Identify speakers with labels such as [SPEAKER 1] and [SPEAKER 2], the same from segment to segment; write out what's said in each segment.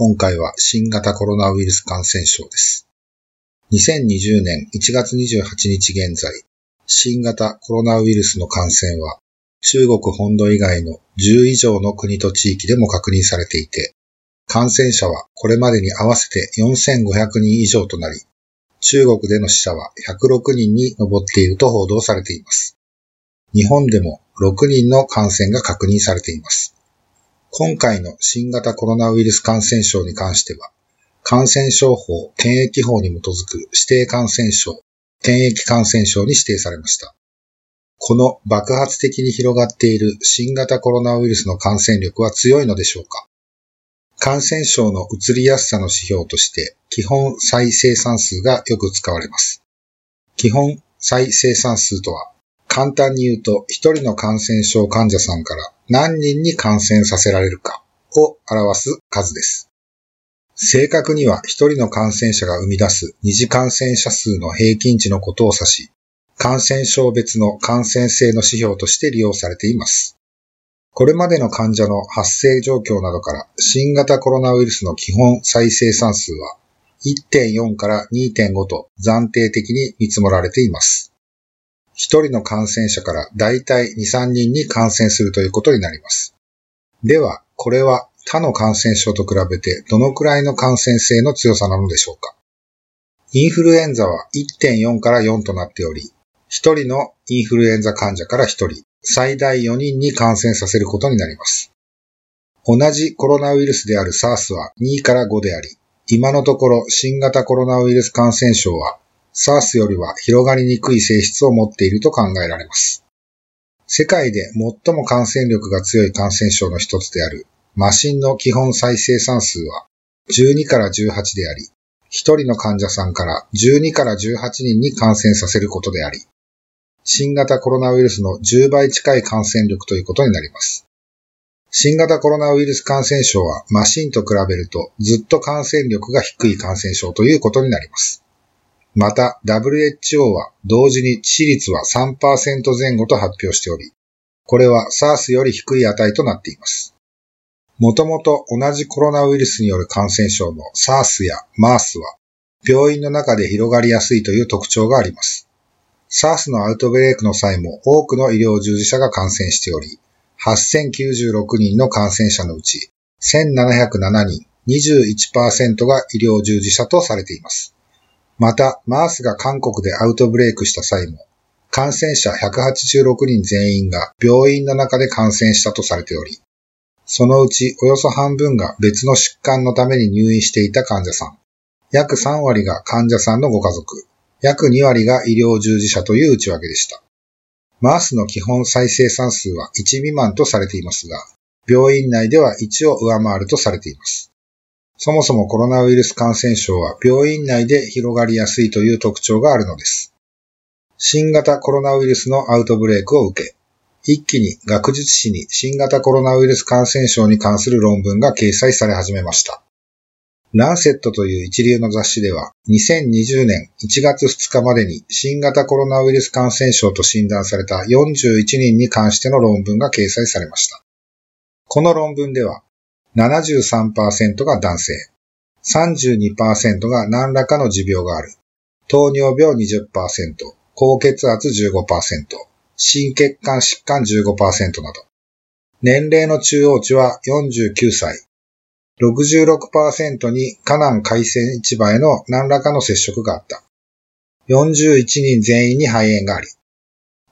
[SPEAKER 1] 今回は新型コロナウイルス感染症です。2020年1月28日現在、新型コロナウイルスの感染は中国本土以外の10以上の国と地域でも確認されていて、感染者はこれまでに合わせて4500人以上となり、中国での死者は106人に上っていると報道されています。日本でも6人の感染が確認されています。今回の新型コロナウイルス感染症に関しては、感染症法検疫法に基づく指定感染症、検疫感染症に指定されました。この爆発的に広がっている新型コロナウイルスの感染力は強いのでしょうか感染症の移りやすさの指標として、基本再生産数がよく使われます。基本再生産数とは、簡単に言うと、一人の感染症患者さんから何人に感染させられるかを表す数です。正確には一人の感染者が生み出す二次感染者数の平均値のことを指し、感染症別の感染性の指標として利用されています。これまでの患者の発生状況などから新型コロナウイルスの基本再生産数は1.4から2.5と暫定的に見積もられています。一人の感染者からだいたい2、3人に感染するということになります。では、これは他の感染症と比べてどのくらいの感染性の強さなのでしょうかインフルエンザは1.4から4となっており、一人のインフルエンザ患者から一人、最大4人に感染させることになります。同じコロナウイルスである SARS は2から5であり、今のところ新型コロナウイルス感染症は SARS よりは広がりにくい性質を持っていると考えられます。世界で最も感染力が強い感染症の一つであるマシンの基本再生産数は12から18であり、1人の患者さんから12から18人に感染させることであり、新型コロナウイルスの10倍近い感染力ということになります。新型コロナウイルス感染症はマシンと比べるとずっと感染力が低い感染症ということになります。また WHO は同時に致死率は3%前後と発表しており、これは SARS より低い値となっています。もともと同じコロナウイルスによる感染症の SARS や MERS は病院の中で広がりやすいという特徴があります。SARS のアウトブレイクの際も多くの医療従事者が感染しており、8096人の感染者のうち1707人、21%が医療従事者とされています。また、MERS が韓国でアウトブレイクした際も、感染者186人全員が病院の中で感染したとされており、そのうちおよそ半分が別の疾患のために入院していた患者さん、約3割が患者さんのご家族、約2割が医療従事者という内訳でした。MERS の基本再生産数は1未満とされていますが、病院内では1を上回るとされています。そもそもコロナウイルス感染症は病院内で広がりやすいという特徴があるのです。新型コロナウイルスのアウトブレイクを受け、一気に学術誌に新型コロナウイルス感染症に関する論文が掲載され始めました。ランセットという一流の雑誌では、2020年1月2日までに新型コロナウイルス感染症と診断された41人に関しての論文が掲載されました。この論文では、73%が男性、32%が何らかの持病がある、糖尿病20%、高血圧15%、心血管疾患15%など、年齢の中央値は49歳、66%に河南海鮮市場への何らかの接触があった。41人全員に肺炎があり、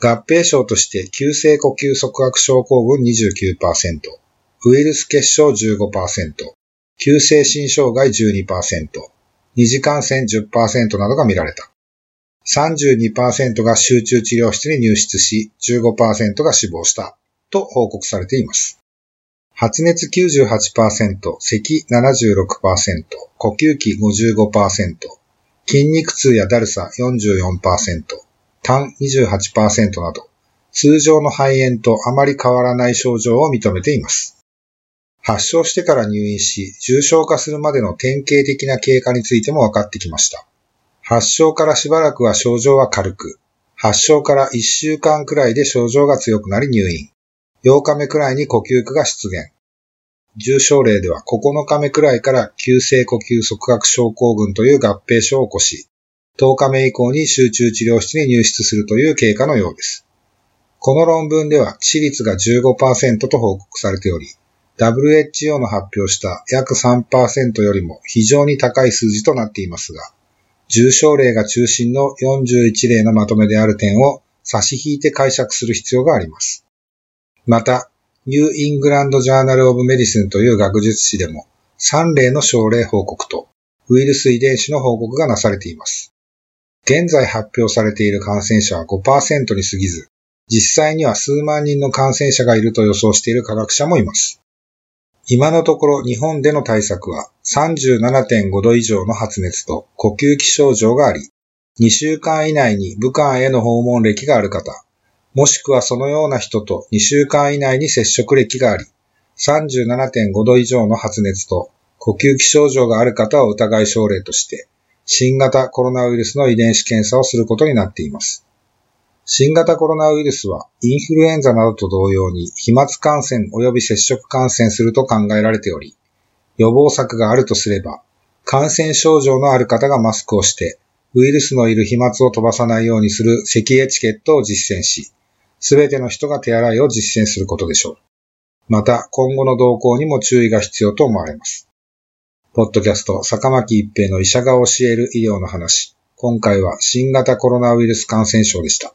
[SPEAKER 1] 合併症として急性呼吸側迫症候群29%、ウイルス結晶15%、急性心障害12%、二次感染10%などが見られた。32%が集中治療室に入室し、15%が死亡したと報告されています。発熱98%、咳76%、呼吸器55%、筋肉痛やだるさ44%、痰28%など、通常の肺炎とあまり変わらない症状を認めています。発症してから入院し、重症化するまでの典型的な経過についても分かってきました。発症からしばらくは症状は軽く、発症から1週間くらいで症状が強くなり入院。8日目くらいに呼吸苦が出現。重症例では9日目くらいから急性呼吸側核症候群という合併症を起こし、10日目以降に集中治療室に入室するという経過のようです。この論文では致死率が15%と報告されており、WHO の発表した約3%よりも非常に高い数字となっていますが、重症例が中心の41例のまとめである点を差し引いて解釈する必要があります。また、 New England Journal of Medicine という学術誌でも3例の症例報告とウイルス遺伝子の報告がなされています。現在発表されている感染者は5%に過ぎず、実際には数万人の感染者がいると予想している科学者もいます。今のところ日本での対策は37.5度以上の発熱と呼吸器症状があり、2週間以内に武漢への訪問歴がある方、もしくはそのような人と2週間以内に接触歴があり、37.5度以上の発熱と呼吸器症状がある方を疑い症例として、新型コロナウイルスの遺伝子検査をすることになっています。新型コロナウイルスはインフルエンザなどと同様に飛沫感染及び接触感染すると考えられており、予防策があるとすれば、感染症状のある方がマスクをして、ウイルスのいる飛沫を飛ばさないようにする咳エチケットを実践し、すべての人が手洗いを実践することでしょう。また、今後の動向にも注意が必要と思われます。ポッドキャスト、坂巻一平の医者が教える医療の話。今回は新型コロナウイルス感染症でした。